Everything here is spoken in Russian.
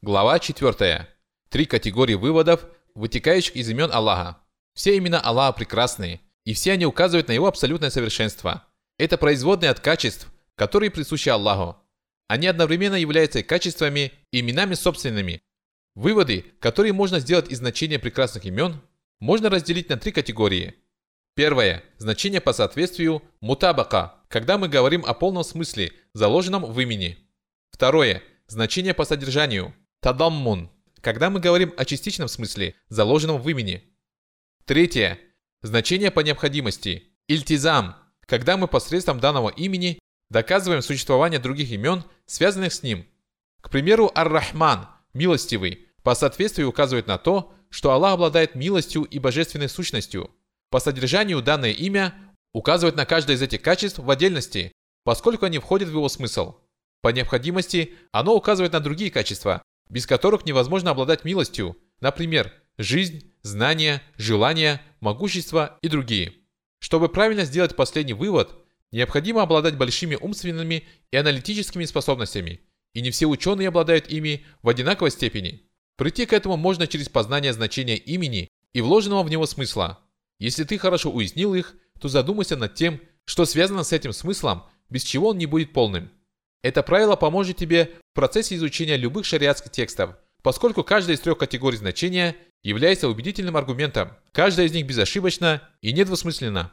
Глава 4. Три категории выводов, вытекающих из имен Аллаха. Все имена Аллаха прекрасны, и все они указывают на его абсолютное совершенство. Это производные от качеств, которые присущи Аллаху. Они одновременно являются и качествами, и именами собственными. Выводы, которые можно сделать из значения прекрасных имен, можно разделить на три категории. Первое. Значение по соответствию мутабака, когда мы говорим о полном смысле, заложенном в имени. Второе. Значение по содержанию Тадаммун, когда мы говорим о частичном смысле, заложенном в имени. Третье. Значение по необходимости. Ильтизам, когда мы посредством данного имени доказываем существование других имен, связанных с ним. К примеру, Ар-Рахман, милостивый, по соответствию указывает на то, что Аллах обладает милостью и божественной сущностью. По содержанию данное имя указывает на каждое из этих качеств в отдельности, поскольку они входят в его смысл. По необходимости оно указывает на другие качества, без которых невозможно обладать милостью, например, жизнь, знания, желания, могущество и другие. Чтобы правильно сделать последний вывод, необходимо обладать большими умственными и аналитическими способностями, и не все ученые обладают ими в одинаковой степени. Прийти к этому можно через познание значения имени и вложенного в него смысла. Если ты хорошо уяснил их, то задумайся над тем, что связано с этим смыслом, без чего он не будет полным. Это правило поможет тебе в процессе изучения любых шариатских текстов, поскольку каждая из трех категорий значения является убедительным аргументом. Каждая из них безошибочна и недвусмысленна.